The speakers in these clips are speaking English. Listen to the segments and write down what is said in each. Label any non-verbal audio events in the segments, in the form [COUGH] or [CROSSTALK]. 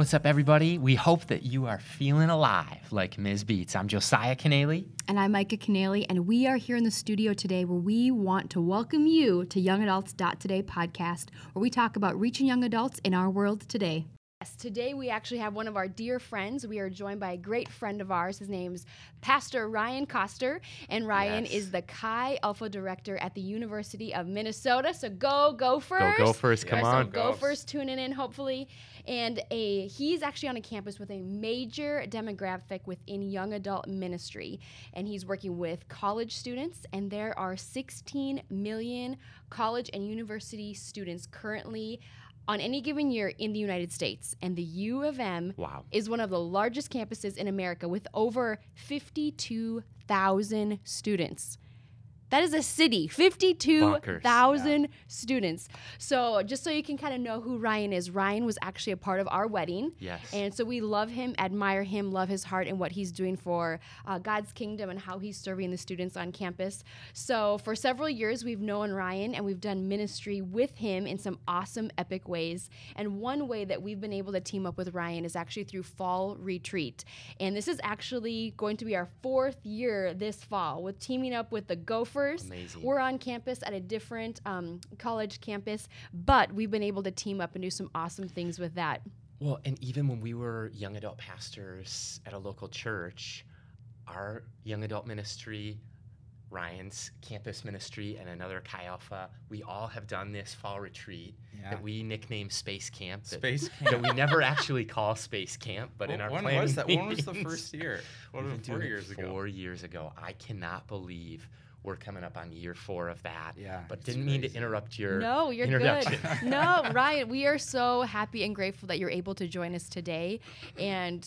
What's up, everybody? We hope that you are feeling alive like Ms. Beats. I'm Josiah Canale. And I'm Micah Canale, and we are here in the studio today where we want to welcome you to Young Adults Today podcast, where we talk about reaching young adults in our world today. Yes, today we actually have one of our dear friends. We are joined by a great friend of ours. His name's Pastor Ryan Koster, and Ryan Yes. is the Chi Alpha Director at the University of Minnesota. So go, go first. Go, go first. Come Yes, on. go. Go first, tuning in hopefully. And a he's actually on a campus with a major demographic within young adult ministry. And he's working with college students, and there are 16 million college and university students currently on any given year in the United States. And the U of M Wow. is one of the largest campuses in America with over 52,000 students. That is a city, 52,000 students. So, just so you can kind of know who Ryan is, Ryan was actually a part of our wedding. Yes. And so we love him, admire him, love his heart and what he's doing for uh, God's kingdom and how he's serving the students on campus. So for several years, we've known Ryan and we've done ministry with him in some awesome, epic ways. And one way that we've been able to team up with Ryan is actually through Fall Retreat. And this is actually going to be our fourth year this fall with teaming up with the Gophers. Amazing. We're on campus at a different um, college campus, but we've been able to team up and do some awesome things with that. Well, and even when we were young adult pastors at a local church, our young adult ministry, Ryan's campus ministry, and another Chi Alpha, we all have done this fall retreat Yeah. that we nicknamed Space Camp. That, Space [LAUGHS] That we never actually call Space Camp, but in Wh- our when planning was that? When was the first year? [LAUGHS] What was been four doing it years ago? Four years ago. I cannot believe we're coming up on year four of that. Yeah, But didn't mean to interrupt your No, you're good. [LAUGHS] [LAUGHS] no, Ryan, we are so happy and grateful that you're able to join us today. And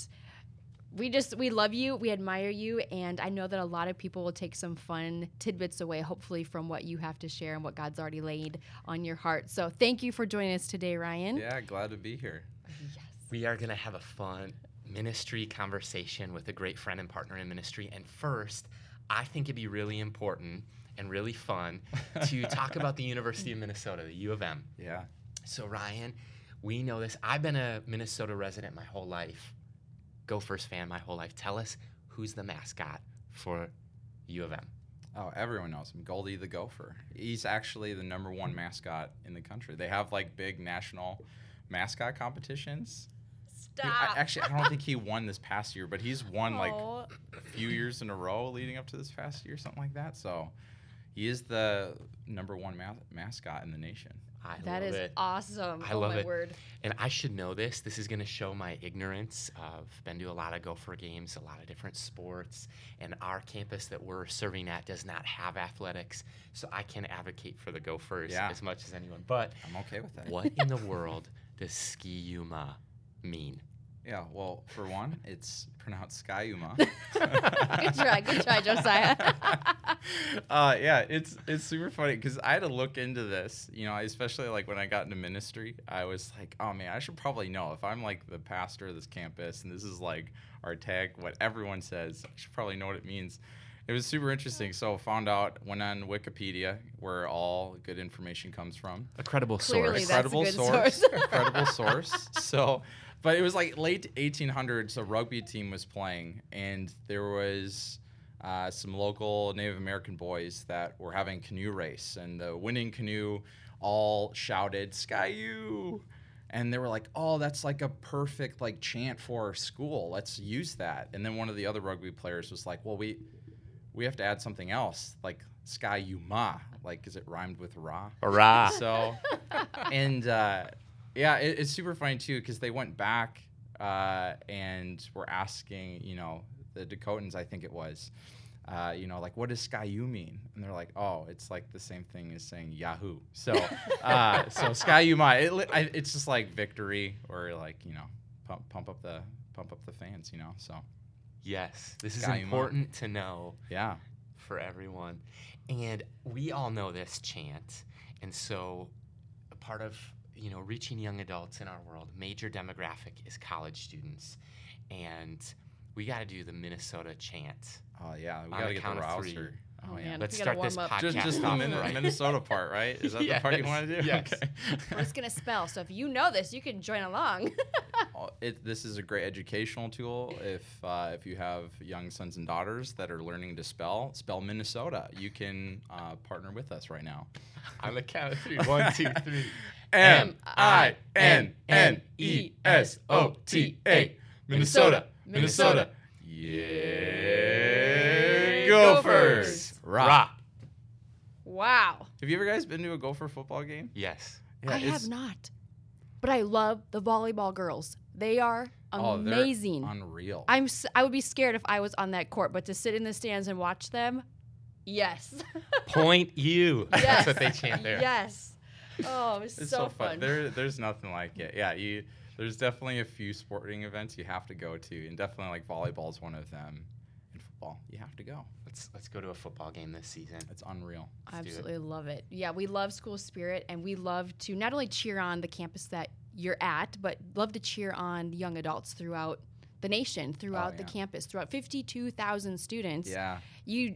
we just we love you, we admire you, and I know that a lot of people will take some fun tidbits away, hopefully, from what you have to share and what God's already laid on your heart. So thank you for joining us today, Ryan. Yeah, glad to be here. yes We are going to have a fun ministry conversation with a great friend and partner in ministry. And first, I think it'd be really important and really fun to [LAUGHS] talk about the University of Minnesota, the U of M. Yeah. So, Ryan, we know this. I've been a Minnesota resident my whole life, Gophers fan my whole life. Tell us who's the mascot for U of M. Oh, everyone knows him. Goldie the Gopher. He's actually the number one mascot in the country. They have like big national mascot competitions. You know, I- actually, I don't think he won this past year, but he's won like [LAUGHS] Oh, a few years in a row leading up to this past year, something like that. So he is the number one ma- mascot in the nation. I that love is it. awesome. I oh love my it. word. And I should know this. This is going to show my ignorance. I've been to a lot of Gopher games, a lot of different sports, and our campus that we're serving at does not have athletics, so I can advocate for the Gophers Yeah. as much as anyone. But I'm okay with that. what in the world does skiuma mean? Yeah, well, for one, it's pronounced Skyuma. [LAUGHS] Good try, good try, Josiah. [LAUGHS] uh, yeah, it's it's super funny because I had to look into this. You know, especially like when I got into ministry, I was like, oh man, I should probably know if I'm like the pastor of this campus and this is like our tag, what everyone says. I should probably know what it means. It was super interesting. So found out went on Wikipedia where all good information comes from. A credible Clearly source. that's a Credible good source. source. credible source. [LAUGHS] So, but it was like late 1800s. A rugby team was playing, and there was uh, some local Native American boys that were having canoe race, and the winning canoe all shouted "Sky-U!" And they were like, "Oh, that's like a perfect like chant for our school. Let's use that." And then one of the other rugby players was like, "Well, we we have to add something else, like Sky Yuma, like because it rhymed with Ra." Hurrah. So, and uh, yeah, it, it's super funny too because they went back uh, and were asking, you know, the Dakotans, I think it was, uh, you know, like, what does Sky U mean? And they're like, oh, it's like the same thing as saying Yahoo. So, [LAUGHS] uh, so Sky U Ma, it, I, it's just like victory or like, you know, pump, pump up the pump up the fans, you know. So, yes, this is Skyuma. important to know. yeah, for everyone. And we all know this chant. And so a part of, you know, reaching young adults in our world, major demographic is college students. And we got to do the Minnesota chant. oh yeah, we gotta the get the of three. Rouser Oh, yeah. man. Let's we gotta start this warm up. Just, podcast just the off Min- right. Minnesota part, right? Is that the [LAUGHS] part you want to do? yes. Okay. We're just gonna spell. So if you know this, you can join along. [LAUGHS] Uh, it, this is a great educational tool if uh, if you have young sons and daughters that are learning to spell spell Minnesota you can uh, partner with us right now [LAUGHS] On the count of three. One, two, three. M I N N E S O T A Minnesota Minnesota yeah Gophers Rah. Rah. wow. Have you ever guys been to a Gopher football game? Yes. I it's- have not. But I love the volleyball girls. They are oh, amazing. unreal. I'm s- I would be scared if I was on that court, but to sit in the stands and watch them, yes. [LAUGHS] Point you. [LAUGHS] yes. That's what they chant there. Yes. Oh, it was it's so, so, fun. There, there's nothing like it. Yeah, you. There's definitely a few sporting events you have to go to, and definitely like volleyball is one of them. And football, you have to go. Let's let's go to a football game this season. It's unreal. I Let's do it. absolutely love it. Yeah, we love school spirit and we love to not only cheer on the campus that you're at, but love to cheer on young adults throughout the nation, throughout oh, the yeah. campus, throughout 52,000 students. Yeah. You,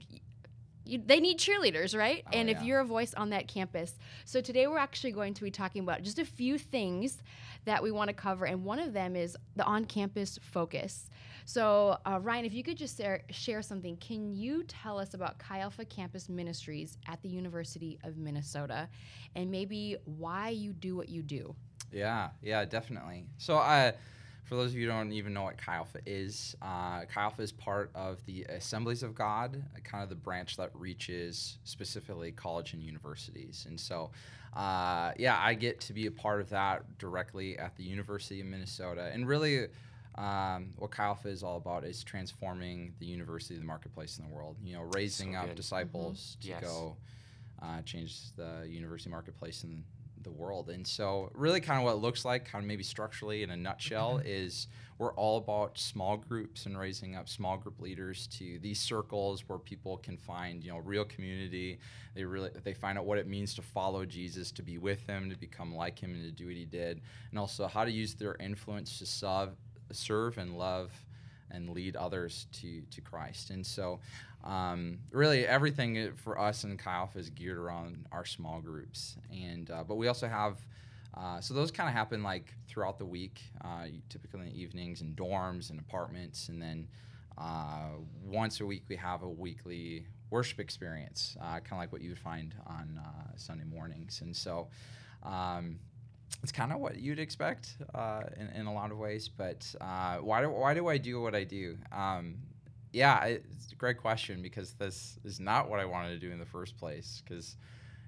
you they need cheerleaders, right? Oh, and if you're a voice on that campus. So today we're actually going to be talking about just a few things that we want to cover and one of them is the on-campus focus. So, uh, Ryan, if you could just share, share something, can you tell us about Chi Alpha Campus Ministries at the University of Minnesota and maybe why you do what you do? Yeah, yeah, definitely. So, uh, for those of you who don't even know what Chi Alpha is, uh, Chi Alpha is part of the Assemblies of God, kind of the branch that reaches specifically college and universities. And so, uh, yeah, I get to be a part of that directly at the University of Minnesota. And really, um, what Chi Alpha is all about is transforming the university, the marketplace, in the world. You know, raising So up good. disciples to Yes. go uh, change the university marketplace in the world. And so, really, kind of what it looks like, kind of maybe structurally in a nutshell, mm-hmm. is we're all about small groups and raising up small group leaders to these circles where people can find, you know, real community. They really they find out what it means to follow Jesus, to be with Him, to become like Him, and to do what He did, and also how to use their influence to serve, serve and love and lead others to to Christ. And so, um, really, everything for us in Alpha is geared around our small groups. And uh, but we also have. Uh, so those kind of happen like throughout the week, uh, typically in the evenings in dorms and apartments, and then uh, once a week we have a weekly worship experience, uh, kind of like what you would find on uh, Sunday mornings. And so um, it's kind of what you'd expect uh, in, in a lot of ways. But uh, why do why do I do what I do? Um, yeah, it's a great question because this is not what I wanted to do in the first place. Because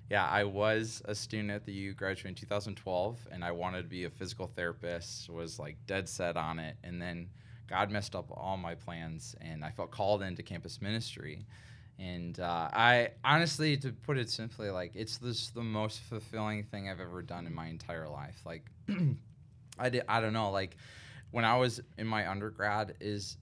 yeah, I was a student at the U, graduated in 2012, and I wanted to be a physical therapist. Was like dead set on it, and then God messed up all my plans, and I felt called into campus ministry. And uh, I honestly, to put it simply, like it's this the most fulfilling thing I've ever done in my entire life. Like, [CLEARS THROAT] I did, I don't know, like when I was in my undergrad, is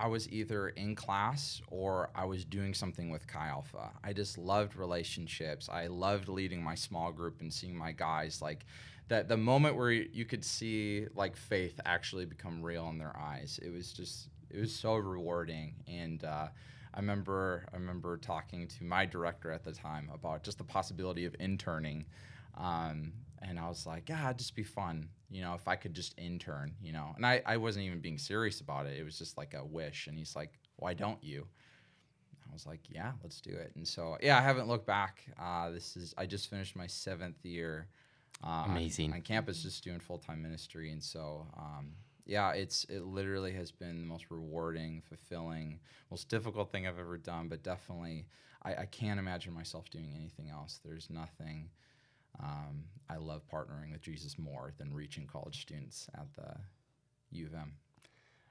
I was either in class or I was doing something with Chi Alpha. I just loved relationships. I loved leading my small group and seeing my guys like that. The moment where you could see like faith actually become real in their eyes, it was just it was so rewarding. And uh, I remember I remember talking to my director at the time about just the possibility of interning. Um, and I was like, yeah, it'd just be fun, you know, if I could just intern, you know. And I, I wasn't even being serious about it. It was just like a wish. And he's like, why don't you? I was like, yeah, let's do it. And so, yeah, I haven't looked back. Uh, this is, I just finished my seventh year uh, on- Amazing. On, campus, just doing full time ministry. And so, um, yeah, it's it literally has been the most rewarding, fulfilling, most difficult thing I've ever done. But definitely, I, I can't imagine myself doing anything else. There's nothing um, I love partnering with Jesus more than reaching college students at the U of M.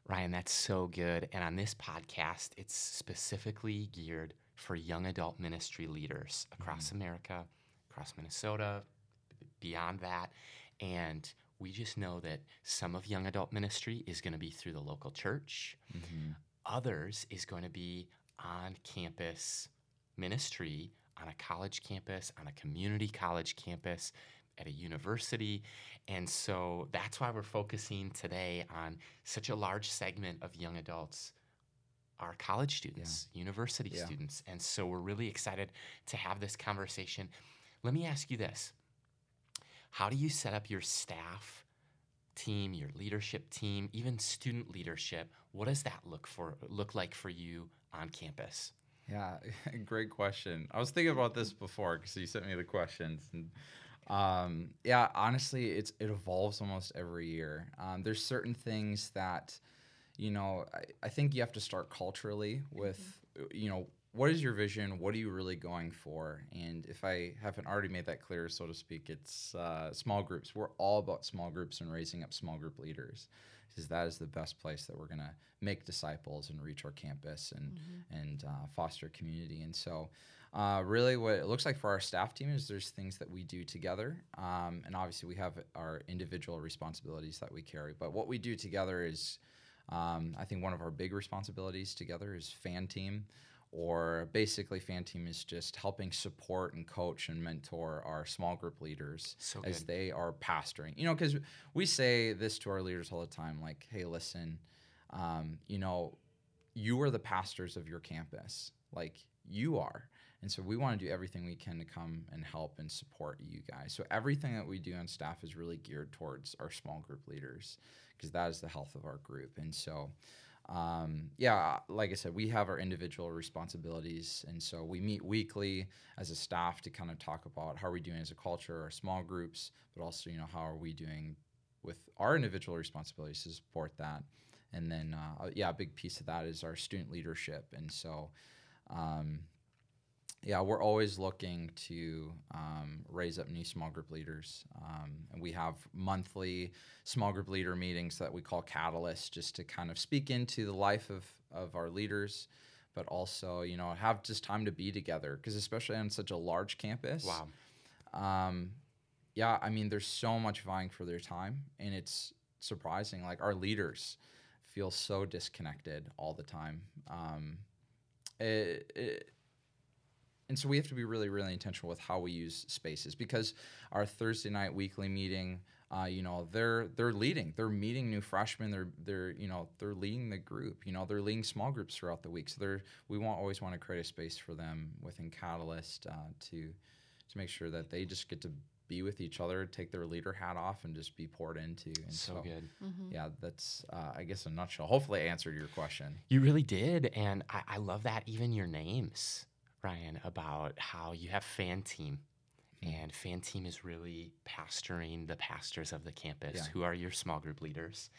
Ryan, that's so good. And on this podcast, it's specifically geared for young adult ministry leaders across America, across Minnesota, beyond that. And we just know that some of young adult ministry is going to be through the local church, mm-hmm. others is going to be on campus ministry on a college campus, on a community college campus, at a university. And so that's why we're focusing today on such a large segment of young adults our college students, university Yeah. students. And so we're really excited to have this conversation. Let me ask you this How do you set up your staff team, your leadership team, even student leadership? What does that look for look like for you on campus? Yeah, [LAUGHS] great question. I was thinking about this before because you sent me the questions, and um, yeah, honestly, it's it evolves almost every year. Um, there's certain things that, you know, I, I think you have to start culturally with, uh, you know, what is your vision? What are you really going for? And if I haven't already made that clear, so to speak, it's uh, small groups. We're all about small groups and raising up small group leaders because that is the best place that we're going to make disciples and reach our campus and and uh, foster community. And so, uh, really, what it looks like for our staff team is there's things that we do together, um, and obviously we have our individual responsibilities that we carry. But what we do together is, um, I think, one of our big responsibilities together is fan team. Or basically, fan team is just helping support and coach and mentor our small group leaders So as they are pastoring. You know, because we say this to our leaders all the time like, hey, listen, um, you know, you are the pastors of your campus. Like, you are. And so we want to do everything we can to come and help and support you guys. So everything that we do on staff is really geared towards our small group leaders because that is the health of our group. And so, um, yeah, like I said, we have our individual responsibilities, and so we meet weekly as a staff to kind of talk about how are we doing as a culture, our small groups, but also you know how are we doing with our individual responsibilities to support that. And then, uh, yeah, a big piece of that is our student leadership, and so. Um, yeah, we're always looking to um, raise up new small group leaders. Um, and we have monthly small group leader meetings that we call catalysts just to kind of speak into the life of, of our leaders, but also, you know, have just time to be together. Because especially on such a large campus, Wow. um, yeah, I mean, there's so much vying for their time, and it's surprising. Like our leaders feel so disconnected all the time. Um, it, it, and so we have to be really, really intentional with how we use spaces because our Thursday night weekly meeting, uh, you know, they're they're leading, they're meeting new freshmen, they're they're you know they're leading the group, you know, they're leading small groups throughout the week. So they're we want always want to create a space for them within Catalyst uh, to to make sure that they just get to be with each other, take their leader hat off, and just be poured into. And So good. Yeah, that's uh, I guess a nutshell. Hopefully, I answered your question. You really did. And I, I love that even your names, Ryan, about how you have fan team. Mm-hmm. And fan team is really pastoring the pastors of the campus, Yeah. who are your small group leaders.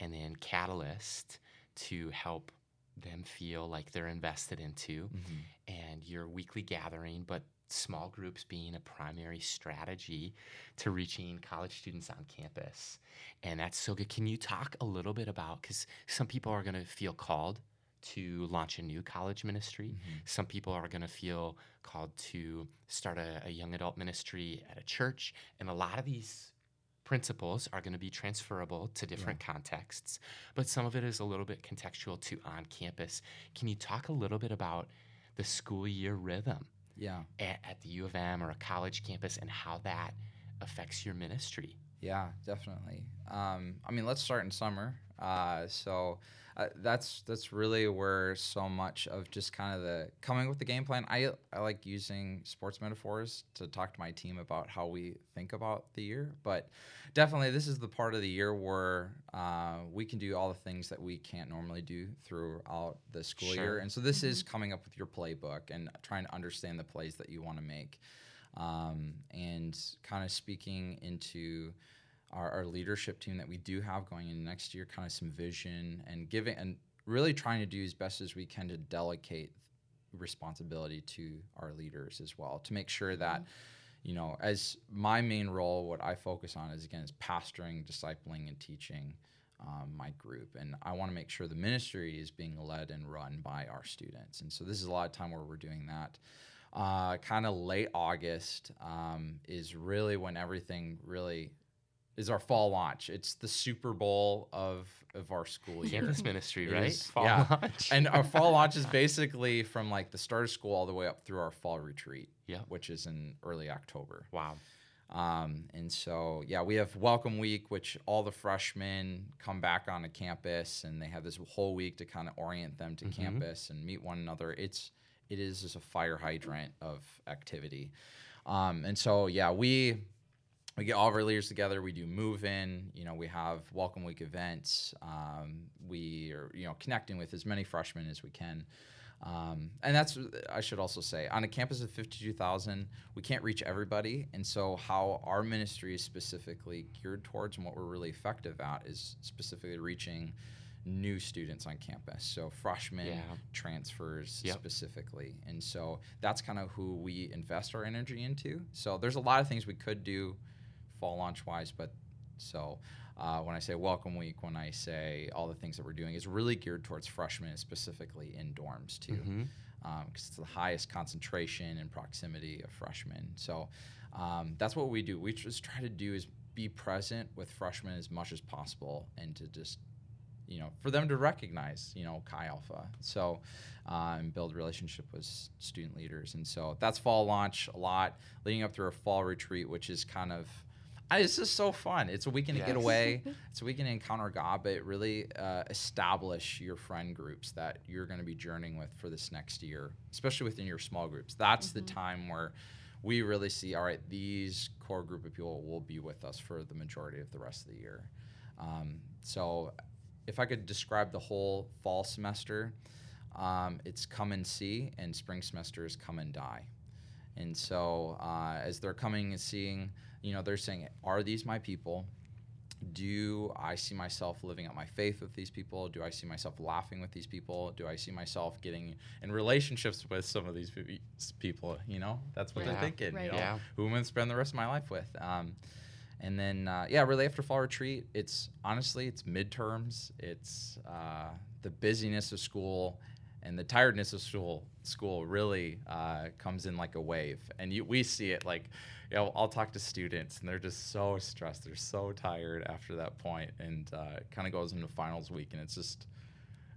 And then Catalyst to help them feel like they're invested into. Mm-hmm. And your weekly gathering, but small groups being a primary strategy to reaching college students on campus. And that's so good. Can you talk a little bit about because some people are going to feel called to launch a new college ministry. Some people are going to feel called to start a, a young adult ministry at a church. And a lot of these principles are going to be transferable to different contexts, but some of it is a little bit contextual to on campus. Can you talk a little bit about the school year rhythm Yeah. at, at the U of M or a college campus and how that affects your ministry? Yeah, definitely. Um, I mean, let's start in summer. Uh, so uh, that's that's really where so much of just kind of the coming with the game plan. I I like using sports metaphors to talk to my team about how we think about the year. But definitely, this is the part of the year where uh, we can do all the things that we can't normally do throughout the school Sure. year. And so this is coming up with your playbook and trying to understand the plays that you want to make um, and kind of speaking into our, our leadership team that we do have going into next year, kind of some vision and giving and really trying to do as best as we can to delegate responsibility to our leaders as well to make sure that you know as my main role what i focus on is again is pastoring discipling and teaching um, my group. And i want to make sure the ministry is being led and run by our students. And so this is a lot of time where we're doing that. Uh, kind of late august um, is really when everything really is our fall launch it's the super bowl of of our school year Campus ministry, right? is- Fall yeah. launch. and our fall [LAUGHS] launch is basically from like the start of school all the way up through our fall retreat Yeah. which is in early october wow. Um, and so, yeah, we have Welcome Week, which all the freshmen come back onto campus, and they have this whole week to kind of orient them to Mhm. campus and meet one another. It's it is just a fire hydrant of activity. Um, and so, yeah, we we get all of our leaders together. We do move in. You know, we have welcome week events. Um, we are you know connecting with as many freshmen as we can. Um, and that's I should also say on a campus of 52,000, we can't reach everybody, and so how our ministry is specifically geared towards and what we're really effective at is specifically reaching new students on campus. So freshmen, Yeah. transfers Yep. specifically, and so that's kind of who we invest our energy into. So there's a lot of things we could do fall launch wise, but so uh, when I say welcome week, when I say all the things that we're doing, is really geared towards freshmen, specifically in dorms too, because Mhm. it's the highest concentration and proximity of freshmen. So um, that's what we do. We just try to do is be present with freshmen as much as possible, and to just you know for them to recognize you know Chi Alpha. So uh, and build relationship with student leaders, and so that's fall launch a lot, leading up through our fall retreat, which is kind of it's just so fun. It's a weekend to get away. [LAUGHS] It's a weekend to encounter God, but really uh, establish your friend groups that you're going to be journeying with for this next year, especially within your small groups. That's the time where we really see, all right, these core group of people will be with us for the majority of the rest of the year. Um, so, if I could describe the whole fall semester, um, it's come and see, and spring semester is come and die. And so, uh, as they're coming and seeing, you know, they're saying, Are these my people? Do I see myself living out my faith with these people? Do I see myself laughing with these people? Do I see myself getting in relationships with some of these people? You know, that's what Right. they're thinking. Right. You know, Yeah. who am I going to spend the rest of my life with? Um, and then, uh, yeah, really after fall retreat, it's honestly, it's midterms, it's uh, the busyness of school, and the tiredness of school. School really uh, comes in like a wave, and you, we see it like, you know, I'll talk to students, and they're just so stressed, they're so tired after that point, and uh, it kind of goes into finals week, and it's just.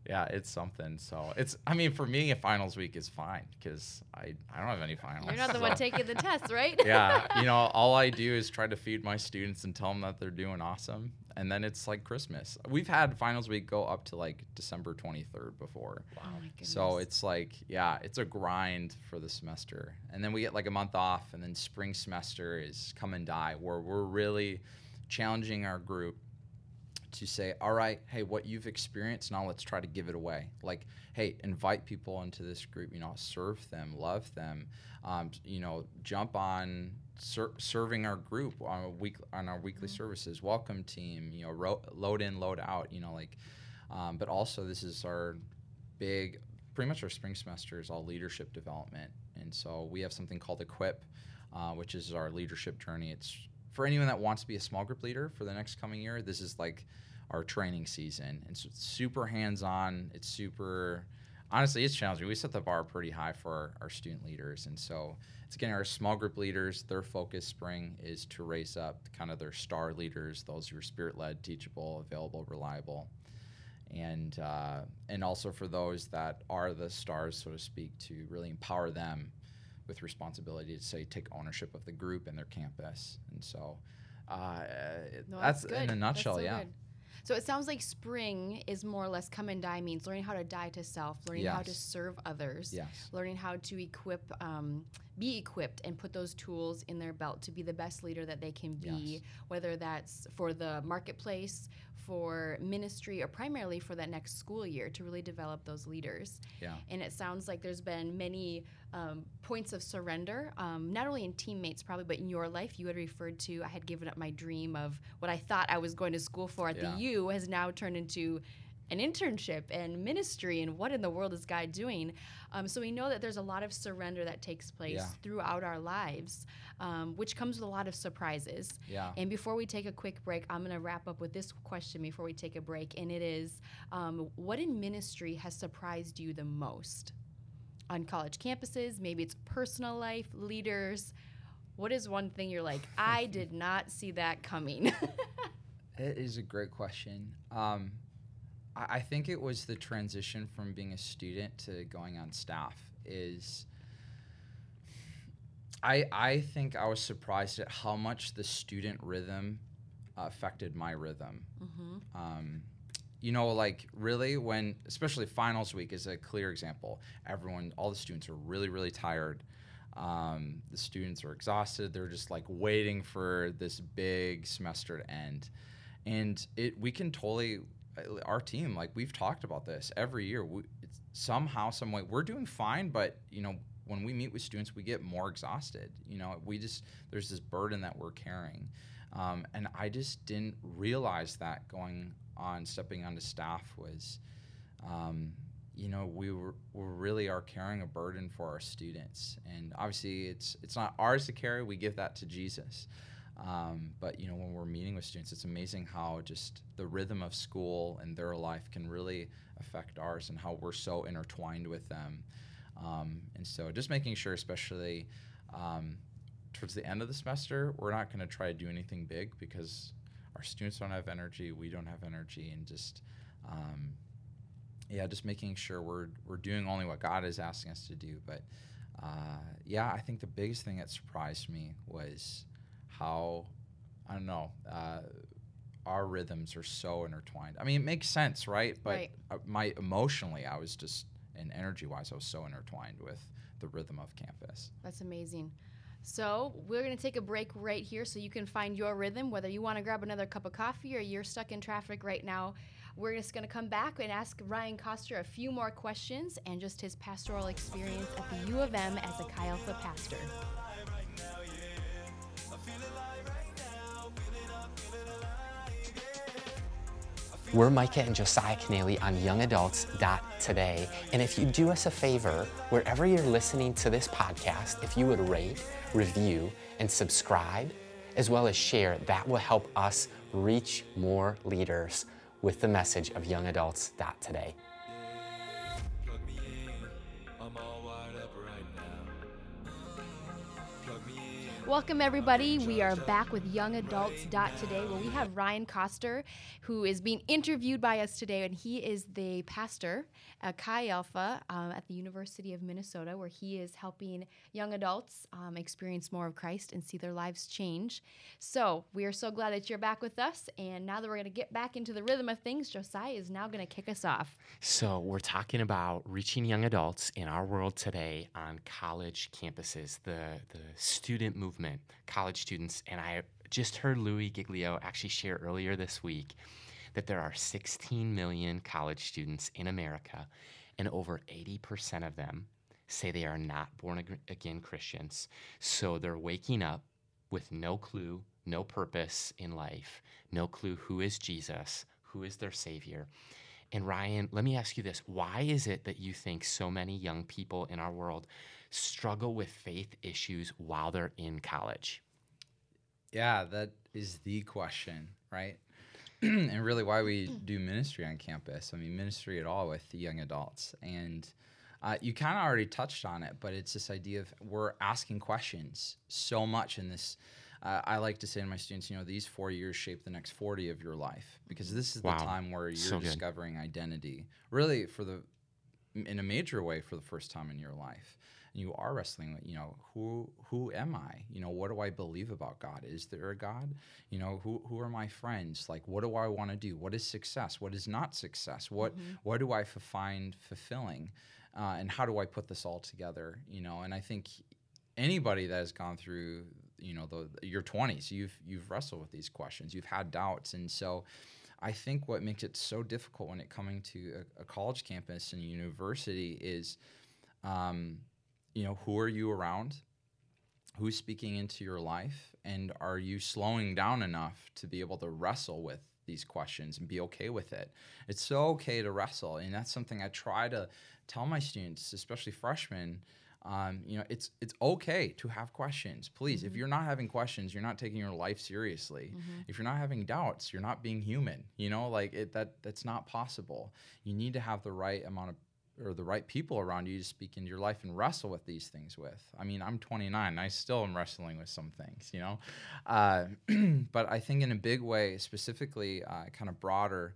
Yeah, it's something. So it's. I mean, for me, a finals week is fine because I I don't have any finals. You're not the so- one taking the test, right? yeah, [LAUGHS] you know, all I do is try to feed my students and tell them that they're doing awesome. And then it's like Christmas. We've had finals week go up to like December 23rd before. Oh my So it's like, yeah, it's a grind for the semester. And then we get like a month off, and then spring semester is come and die, where we're really challenging our group to say, all right, hey, what you've experienced, now let's try to give it away. Like, hey, invite people into this group, you know, serve them, love them, um, you know, jump on ser- serving our group on a week on our weekly services, welcome team, you know, ro- load in, load out, you know, like, um, but also this is our big, pretty much our spring semester is all leadership development, and so we have something called Equip, uh, which is our leadership journey. It's for anyone that wants to be a small group leader for the next coming year. This is like our training season, and so it's super hands-on. It's super, honestly, it's challenging. We set the bar pretty high for our, our student leaders, and so it's getting our small group leaders. Their focus spring is to raise up kind of their star leaders, those who are spirit-led, teachable, available, reliable and uh, and also for those that are the stars, so to speak, to really empower them with responsibility to say take ownership of the group and their campus. And so uh, No, that's, good. in a nutshell, so yeah. good. So it sounds like spring is more or less come and die means learning how to die to self, learning how to serve others, Yes. learning how to equip, um, be equipped, and put those tools in their belt to be the best leader that they can be, Yes. whether that's for the marketplace, for ministry, or primarily for that next school year to really develop those leaders. Yeah. And it sounds like there's been many um, points of surrender, um, not only in teammates probably, but in your life. You had referred to I had given up my dream of what I thought I was going to school for at Yeah. the U has now turned into an internship and ministry and what in the world is God doing? Um, so we know that there's a lot of surrender that takes place Yeah. throughout our lives, um, which comes with a lot of surprises. Yeah. And before we take a quick break, I'm going to wrap up with this question before we take a break. And it is um, What in ministry has surprised you the most? On college campuses, maybe it's personal life, leaders. What is one thing you're like, I [LAUGHS] did not see that coming? [LAUGHS] It is a great question. Um, I, I think it was the transition from being a student to going on staff. Is I I think I was surprised at how much the student rhythm affected my rhythm. Mm-hmm. Um, you know, like really when, especially finals week is a clear example. Everyone, all the students are really, really tired. Um, the students are exhausted. They're just like waiting for this big semester to end, and it we can totally our team like we've talked about this every year. We, somehow, some way, we're doing fine, but you know when we meet with students, we get more exhausted. You know, we just there's this burden that we're carrying, um, and I just didn't realize that going on stepping onto staff was, um, you know, we were, we really are carrying a burden for our students, and obviously it's it's not ours to carry. We give that to Jesus. Um, but you know, when we're meeting with students, it's amazing how just the rhythm of school and their life can really affect ours, and how we're so intertwined with them. Um, and so, just making sure, especially um, towards the end of the semester, we're not going to try to do anything big because our students don't have energy, we don't have energy, and just um, yeah, just making sure we're we're doing only what God is asking us to do. But uh, yeah, I think the biggest thing that surprised me was how I don't know. Uh, our rhythms are so intertwined. I mean, it makes sense, right? But Right. uh, my emotionally, I was just and energy wise, I was so intertwined with the rhythm of campus. That's amazing. So, we're going to take a break right here so you can find your rhythm, whether you want to grab another cup of coffee or you're stuck in traffic right now. We're just going to come back and ask Ryan Koster a few more questions and just his pastoral experience at the U of M as a Chi Alpha pastor. We're Micah and Josiah Canelli on youngadults.today. And if you do us a favor, wherever you're listening to this podcast, if you would rate, review, and subscribe, as well as share, that will help us reach more leaders with the message of youngadults.today. Welcome, everybody. We are back with Young Adults Dot Today, where we have Ryan Koster, who is being interviewed by us today, and he is the pastor at Chi Alpha um, at the University of Minnesota, where he is helping young adults um, experience more of Christ and see their lives change. So we are so glad that you're back with us, and now that we're going to get back into the rhythm of things, Josiah is now going to kick us off. So, we're talking about reaching young adults in our world today on college campuses, the, the student movement, college students. And I just heard Louis Giglio actually share earlier this week that there are 16 million college students in America, and over 80% of them say they are not born again Christians. So, they're waking up with no clue, no purpose in life, no clue who is Jesus, who is their Savior. And Ryan, let me ask you this. Why is it that you think so many young people in our world struggle with faith issues while they're in college? Yeah, that is the question, right? [CLEARS THROAT] and really why we do ministry on campus. I mean, ministry at all with the young adults. And uh, you kind of already touched on it, but it's this idea of we're asking questions so much in this. Uh, I like to say to my students, you know, these four years shape the next 40 of your life because this is Wow. the time where you're So discovering identity, really for the in a major way for the first time in your life and you are wrestling with you know who who am i? You know what do i believe about god? Is there a god? You know who who are my friends? Like what do i want to do? What is success? What is not success? What what do i f- find fulfilling? Uh, and how do i put this all together? You know and i think anybody that has gone through you know the your 20s you've you've wrestled with these questions. You've had doubts. And so I think what makes it so difficult when it coming to a, a college campus and university is, um, you know, who are you around? Who's speaking into your life? And are you slowing down enough to be able to wrestle with these questions and be okay with it? It's so okay to wrestle. And that's something I try to tell my students, especially freshmen. Um, you know, it's it's okay to have questions. Please, if you're not having questions, you're not taking your life seriously. If you're not having doubts, you're not being human. You know, like it, that that's not possible. You need to have the right amount of or the right people around you to speak into your life and wrestle with these things with. I mean, I'm 29. And I still am wrestling with some things, you know. Uh, [CLEARS THROAT] but I think in a big way, specifically, uh, kind of broader,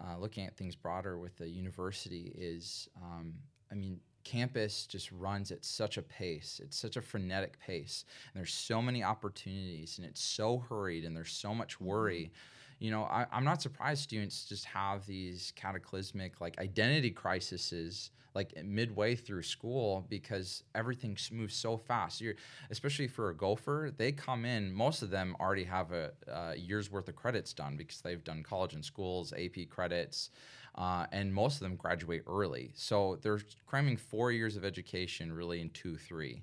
uh, looking at things broader with the university is, um, I mean, campus just runs at such a pace. It's such a frenetic pace. And there's so many opportunities and it's so hurried and there's so much worry. You know, I, I'm not surprised students just have these cataclysmic like identity crises like midway through school because everything moves so fast. You're, especially for a gopher, they come in. Most of them already have a, a year's worth of credits done because they've done college and schools, AP credits, uh, and most of them graduate early. So they're cramming four years of education really in two, three.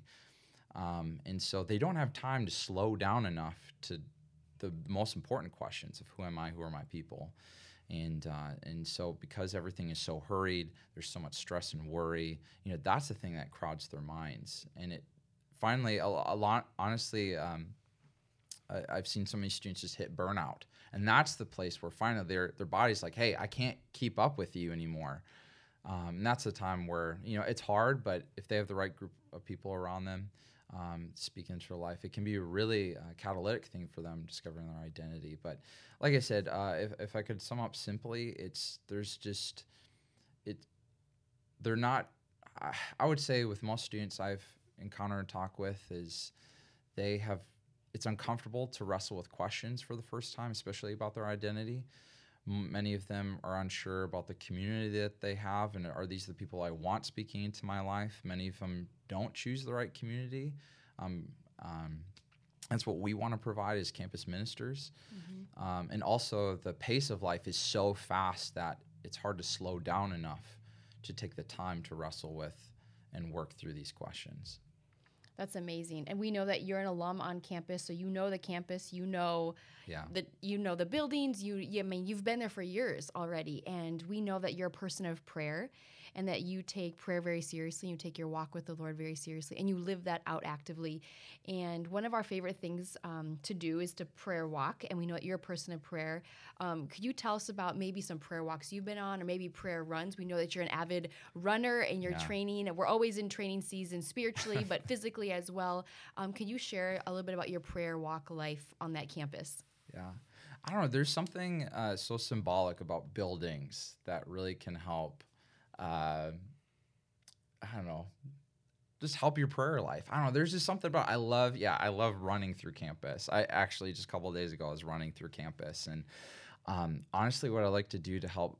Um, and so they don't have time to slow down enough to the most important questions of who am I, who are my people, and uh, and so because everything is so hurried, there's so much stress and worry. You know, that's the thing that crowds their minds, and it finally a, a lot. Honestly, um, I, I've seen so many students just hit burnout, and that's the place where finally their their body's like, hey, I can't keep up with you anymore. Um, and that's the time where you know it's hard, but if they have the right group of people around them, um, speak into their life, it can be a really uh, catalytic thing for them discovering their identity. But like I said, uh, if if I could sum up simply, it's there's just it they're not. I, I would say with most students I've encountered and talked with is they have it's uncomfortable to wrestle with questions for the first time, especially about their identity. Many of them are unsure about the community that they have, and are these the people I want speaking into my life? Many of them don't choose the right community. Um, um, that's what we want to provide as campus ministers. Um, and also, the pace of life is so fast that it's hard to slow down enough to take the time to wrestle with and work through these questions. That's amazing. And we know that you're an alum on campus, so you know the campus, you know Yeah. the you know the buildings, you, you I mean you've been there for years already and we know that you're a person of prayer and that you take prayer very seriously, you take your walk with the Lord very seriously and you live that out actively. And one of our favorite things um, to do is to prayer walk and we know that you're a person of prayer. Um, could you tell us about maybe some prayer walks you've been on or maybe prayer runs? We know that you're an avid runner and you're Yeah. training. And we're always in training season spiritually, [LAUGHS] but physically as well. Um, can you share a little bit about your prayer walk life on that campus? Yeah. I don't know. There's something uh, so symbolic about buildings that really can help. Uh, I don't know. Just help your prayer life. I don't know. There's just something about I love. Yeah, I love running through campus. I actually just a couple days ago I was running through campus, and um, honestly, what I like to do to help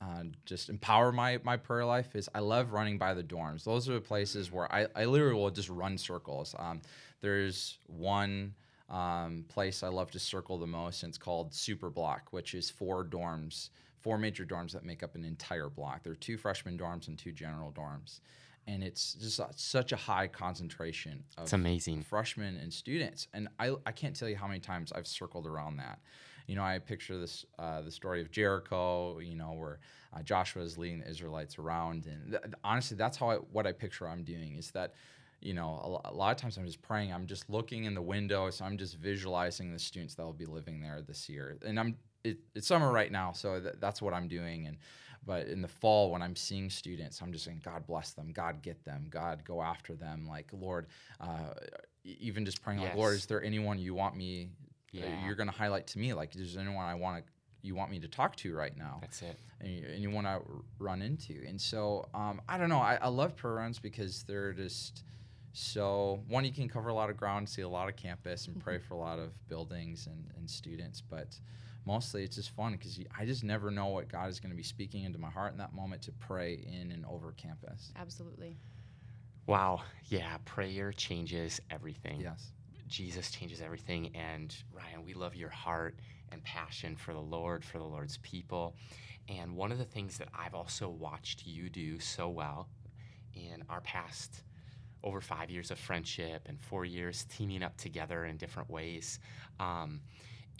uh, just empower my my prayer life is I love running by the dorms. Those are the places where I, I literally will just run circles. Um, there's one um, place I love to circle the most, and it's called Super Block, which is four dorms, four major dorms that make up an entire block. There are two freshman dorms and two general dorms, and it's just such a high concentration of It's amazing. freshmen and students. And I, I can't tell you how many times I've circled around that. You know, I picture this uh, the story of Jericho. You know, where uh, Joshua is leading the Israelites around, and th- honestly, that's how I, what I picture I'm doing is that. You know, a, a lot of times I'm just praying. I'm just looking in the window, so I'm just visualizing the students that will be living there this year. And I'm it, it's summer right now, so th- that's what I'm doing. And but in the fall, when I'm seeing students, I'm just saying, God bless them, God get them, God go after them. Like Lord, uh, even just praying, like Lord, is there anyone you want me? uh, Yeah. You're going to highlight to me, like, is there anyone I want to? You want me to talk to right now? That's it. and you, and you want to run into. And so um, I don't know. I, I love prayer runs because they're just so one. You can cover a lot of ground, see a lot of campus, and pray for a lot of buildings and, and students. But mostly, it's just fun because I just never know what God is going to be speaking into my heart in that moment to pray in and over campus. Absolutely. Wow. Yeah. Prayer changes everything. Yes. Jesus changes everything. And Ryan, we love your heart and passion for the Lord, for the Lord's people. And one of the things that I've also watched you do so well in our past over five years of friendship and four years teaming up together in different ways um,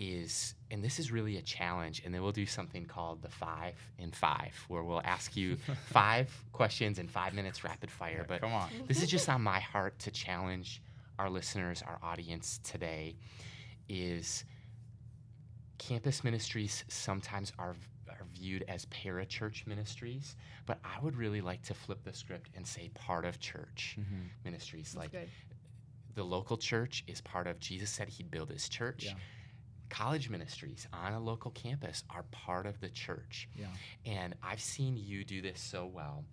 is, and this is really a challenge, and then we'll do something called the five in five, where we'll ask you [LAUGHS] five questions in five minutes rapid fire. But Come on. this is just on my heart to challenge our listeners, our audience today, is campus ministries sometimes are, are viewed as parachurch ministries, but I would really like to flip the script and say part of church Mhm. ministries. That's like good. the local church is part of, Jesus said he'd build his church. Yeah. College ministries on a local campus are part of the church. Yeah. And I've seen you do this so well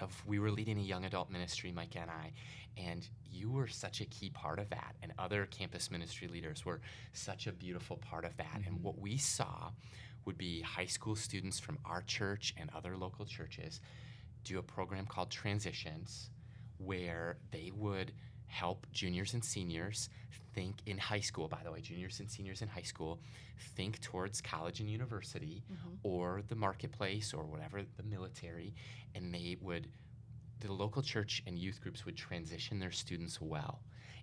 of we were leading a young adult ministry, Mike and I, and you were such a key part of that, and other campus ministry leaders were such a beautiful part of that. And mm-hmm. what we saw would be high school students from our church and other local churches do a program called Transitions, where they would help juniors and seniors think in high school, by the way, juniors and seniors in high school, think towards college and university mm-hmm. or the marketplace or whatever, the military, and they would, the local church and youth groups would transition their students well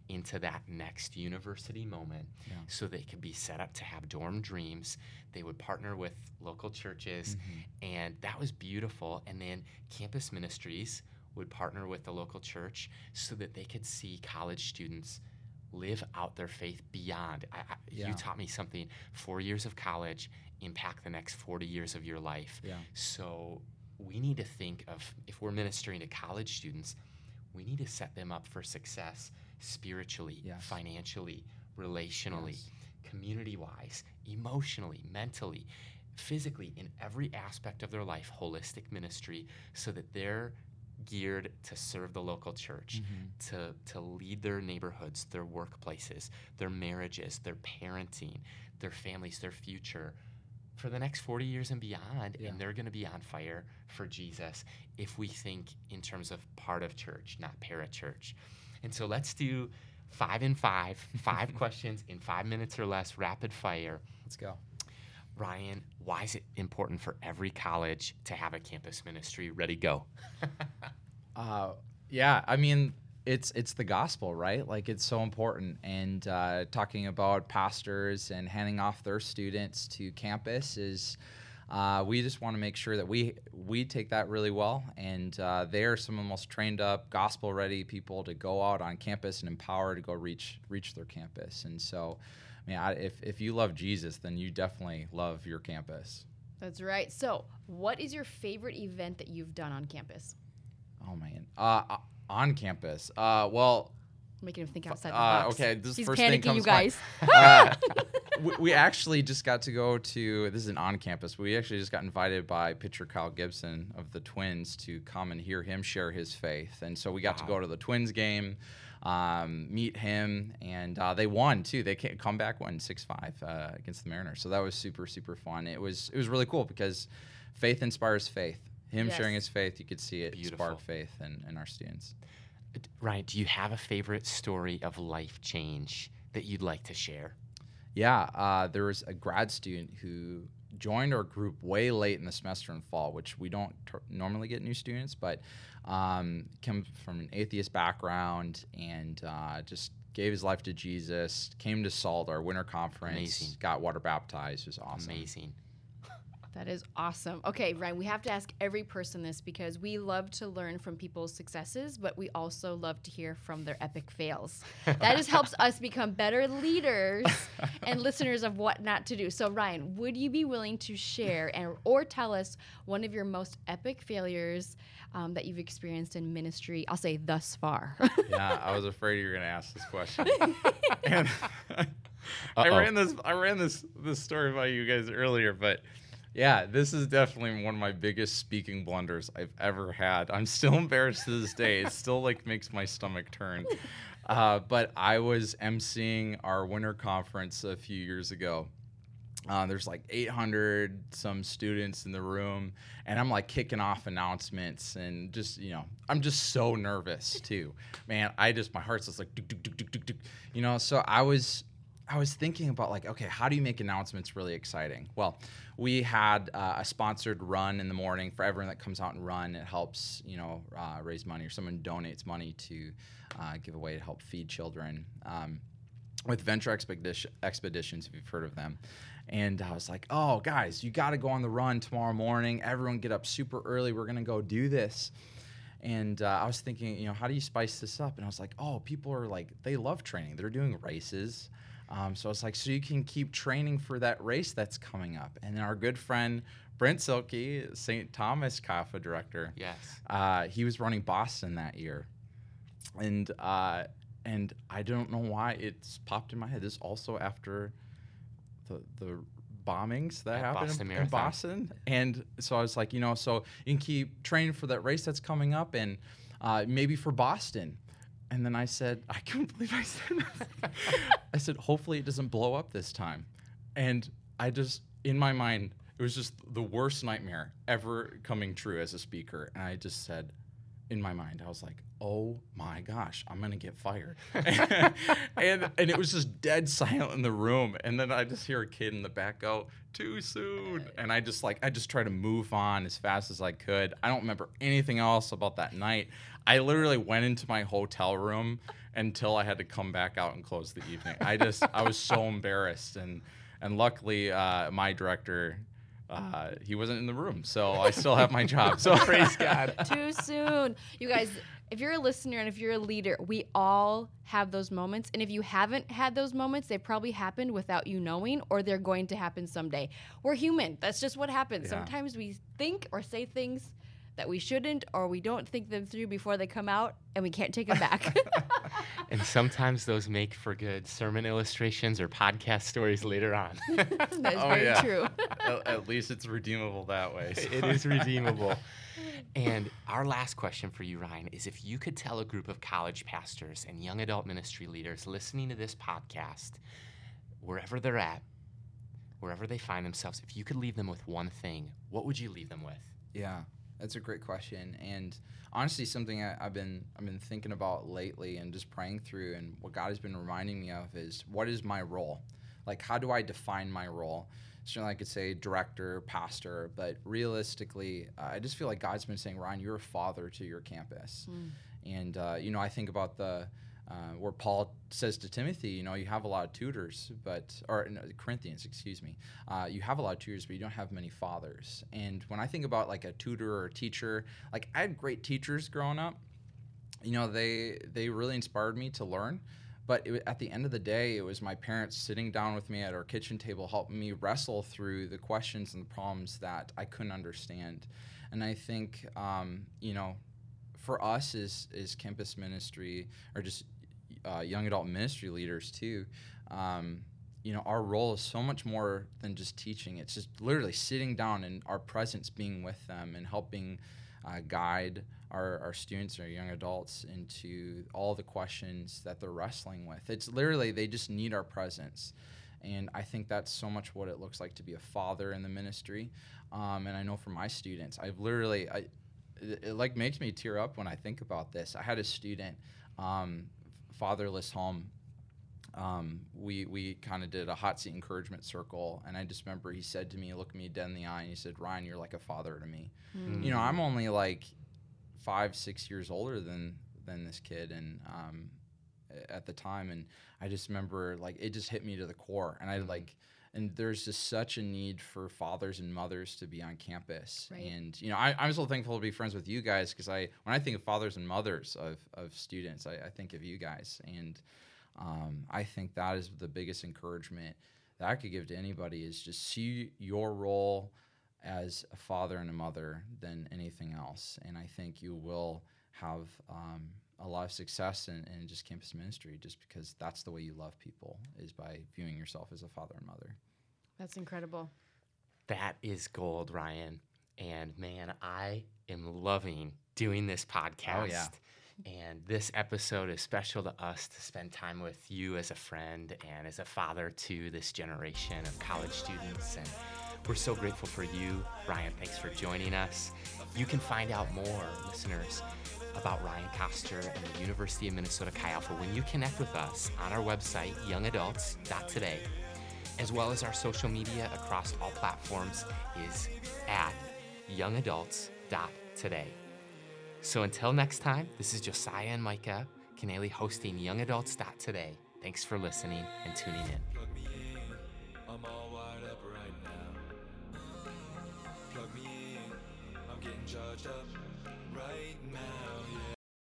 into that next university moment Yeah. so they could be set up to have dorm dreams. They would partner with local churches, mm-hmm. and that was beautiful. And then campus ministries would partner with the local church so that they could see college students live out their faith beyond. I, I, Yeah. You taught me something. Four years of college impact the next 40 years of your life. Yeah. So we need to think of if we're ministering to college students, we need to set them up for success spiritually, Yes. financially, relationally, Yes. community wise, emotionally, mentally, physically, in every aspect of their life, holistic ministry, so that they're geared to serve the local church, mm-hmm. to, to lead their neighborhoods, their workplaces, their marriages, their parenting, their families, their future for the next 40 years and beyond. Yeah. And they're going to be on fire for Jesus if we think in terms of part of church, not parachurch. And so let's do five and five, five [LAUGHS] questions in five minutes or less, rapid fire. Let's go. Ryan, why is it important for every college to have a campus ministry? Ready, go. [LAUGHS] Uh, yeah, I mean, it's it's the gospel, right? Like it's so important. And uh, talking about pastors and handing off their students to campus is. Uh, we just want to make sure that we we take that really well, and uh, they are some of the most trained up, gospel ready people to go out on campus and empower to go reach reach their campus. And so, I mean, I, if if you love Jesus, then you definitely love your campus. That's right. So, what is your favorite event that you've done on campus? Oh man, uh, uh, on campus. Uh, well, Making him think outside the Uh, box. okay, this He's first panicking, thing comes you to mind. guys. [LAUGHS] uh, we, we [LAUGHS] actually just got to go to this isn't on campus. We actually just got invited by pitcher Kyle Gibson of the Twins to come and hear him share his faith, and so we got to go to the Twins game, um, meet him, and uh, they won too. They came, come back won six five uh, against the Mariners, so that was super super fun. It was it was really cool because faith inspires faith. Him Yes. sharing his faith, you could see it Beautiful. spark faith in, in our students. D- Ryan, do you have a favorite story of life change that you'd like to share? Yeah, uh, there was a grad student who joined our group way late in the semester in fall, which we don't t- normally get new students, but um, came from an atheist background and uh, just gave his life to Jesus. Came to Salt, our winter conference, Amazing. got water baptized. It was awesome. Amazing. That is awesome. Okay, Ryan, we have to ask every person this because we love to learn from people's successes, but we also love to hear from their epic fails. That just helps us become better leaders [LAUGHS] and listeners of what not to do. So, Ryan, would you be willing to share and or tell us one of your most epic failures um, that you've experienced in ministry? I'll say thus far. [LAUGHS] yeah, I was afraid you were gonna ask this question. [LAUGHS] and I ran this I ran this this story by you guys earlier, but yeah, this is definitely one of my biggest speaking blunders I've ever had. I'm still [LAUGHS] embarrassed to this day. It still like makes my stomach turn. Uh, but I was emceeing our winter conference a few years ago. Uh, there's like 800 some students in the room, and I'm like kicking off announcements, and just you know, I'm just so nervous too, man. I just my heart's just like, duk, duk, duk, you know. So I was, I was thinking about like, okay, how do you make announcements really exciting? Well, we had uh, a sponsored run in the morning for everyone that comes out and run. It helps, you know, uh, raise money, or someone donates money to uh, give away to help feed children. Um, with Venture Expedition, Expeditions, if you've heard of them. And I was like, oh, guys, you got to go on the run tomorrow morning. Everyone get up super early. We're going to go do this. And uh, I was thinking, you know, how do you spice this up? And I was like, oh, people are like, they love training. They're doing races. Um, so I was like, so you can keep training for that race that's coming up. And then our good friend, Brent Silky, St. Thomas Chi Alpha director, Yes. uh, he was running Boston that year, and uh, and I don't know why it's popped in my head. This also after the the bombings that At happened Boston in, in Boston, and so I was like, you know, so you can keep training for that race that's coming up, and uh, maybe for Boston. And then I said, I couldn't believe I said that. I said, hopefully it doesn't blow up this time. And I just, in my mind, it was just the worst nightmare ever coming true as a speaker. And I just said, in my mind, I was like, oh my gosh, I'm gonna get fired. [LAUGHS] and and it was just dead silent in the room. And then I just hear a kid in the back go, too soon. And I just like I just try to move on as fast as I could. I don't remember anything else about that night. I literally went into my hotel room until I had to come back out and close the evening. I just I was so [LAUGHS] embarrassed and and luckily uh, my director uh, he wasn't in the room, so I still have my job. So [LAUGHS] Praise [LAUGHS] God. Too soon. You guys, if you're a listener and if you're a leader, we all have those moments. And if you haven't had those moments, they probably happened without you knowing, or they're going to happen someday. We're human. That's just what happens. Yeah. Sometimes we think or say things that we shouldn't, or we don't think them through before they come out, and we can't take them back. [LAUGHS] [LAUGHS] And sometimes those make for good sermon illustrations or podcast stories later on. [LAUGHS] That's Oh, very yeah. true. at, at least it's redeemable that way. so. it is redeemable. And our last question for you, Ryan, is if you could tell a group of college pastors and young adult ministry leaders listening to this podcast, wherever they're at, wherever they find themselves, if you could leave them with one thing, what would you leave them with? Yeah, that's a great question, and honestly, something I, I've been I've been thinking about lately, and just praying through, and what God has been reminding me of is what is my role? Like, how do I define my role? Certainly, I could say director, pastor, but realistically, uh, I just feel like God's been saying, Ryan, you're a father to your campus, and uh, you know, I think about the uh, where Paul says to Timothy, you know, you have a lot of tutors, but or no, Corinthians, excuse me, uh, you have a lot of tutors, but you don't have many fathers. And when I think about like a tutor or a teacher, like I had great teachers growing up. You know, they they really inspired me to learn. But it, at the end of the day, it was my parents sitting down with me at our kitchen table, helping me wrestle through the questions and the problems that I couldn't understand. And I think, um, you know, for us as, as campus ministry or just uh, young adult ministry leaders too, um, you know, our role is so much more than just teaching. It's just literally sitting down and our presence being with them and helping uh, guide our, our students or young adults into all the questions that they're wrestling with. It's literally, they just need our presence. And I think that's so much what it looks like to be a father in the ministry. Um, and I know for my students, I've literally, I, it, it like makes me tear up when I think about this. I had a student, um, fatherless home. Um, we we kind of did a hot seat encouragement circle, and I just remember he said to me, "Look me dead in the eye, and he said, "Ryan, you're like a father to me." You know, I'm only like five, six years older than than this kid, and um, at the time, and I just remember like it just hit me to the core, and I like. And there's just such a need for fathers and mothers to be on campus, Right. and you know I, I'm so thankful to be friends with you guys because I when I think of fathers and mothers of, of students, I, I think of you guys, and um, I think that is the biggest encouragement that I could give to anybody is just see your role as a father and a mother than anything else. And I think you will have um, a lot of success in, in just campus ministry just because that's the way you love people is by viewing yourself as a father and mother. That's incredible. That is gold, Ryan. And man, I am loving doing this podcast. Oh, yeah. And this episode is special to us to spend time with you as a friend and as a father to this generation of college students. And we're so grateful for you. Ryan, thanks for joining us. You can find out more, listeners, about Ryan Koster and the University of Minnesota Chi Alpha when you connect with us on our website, youngadults.today as well as our social media across all platforms, is at youngadults.today. So until next time, this is Josiah and Micah Canelli hosting Young Adults Today. Thanks for listening and tuning in.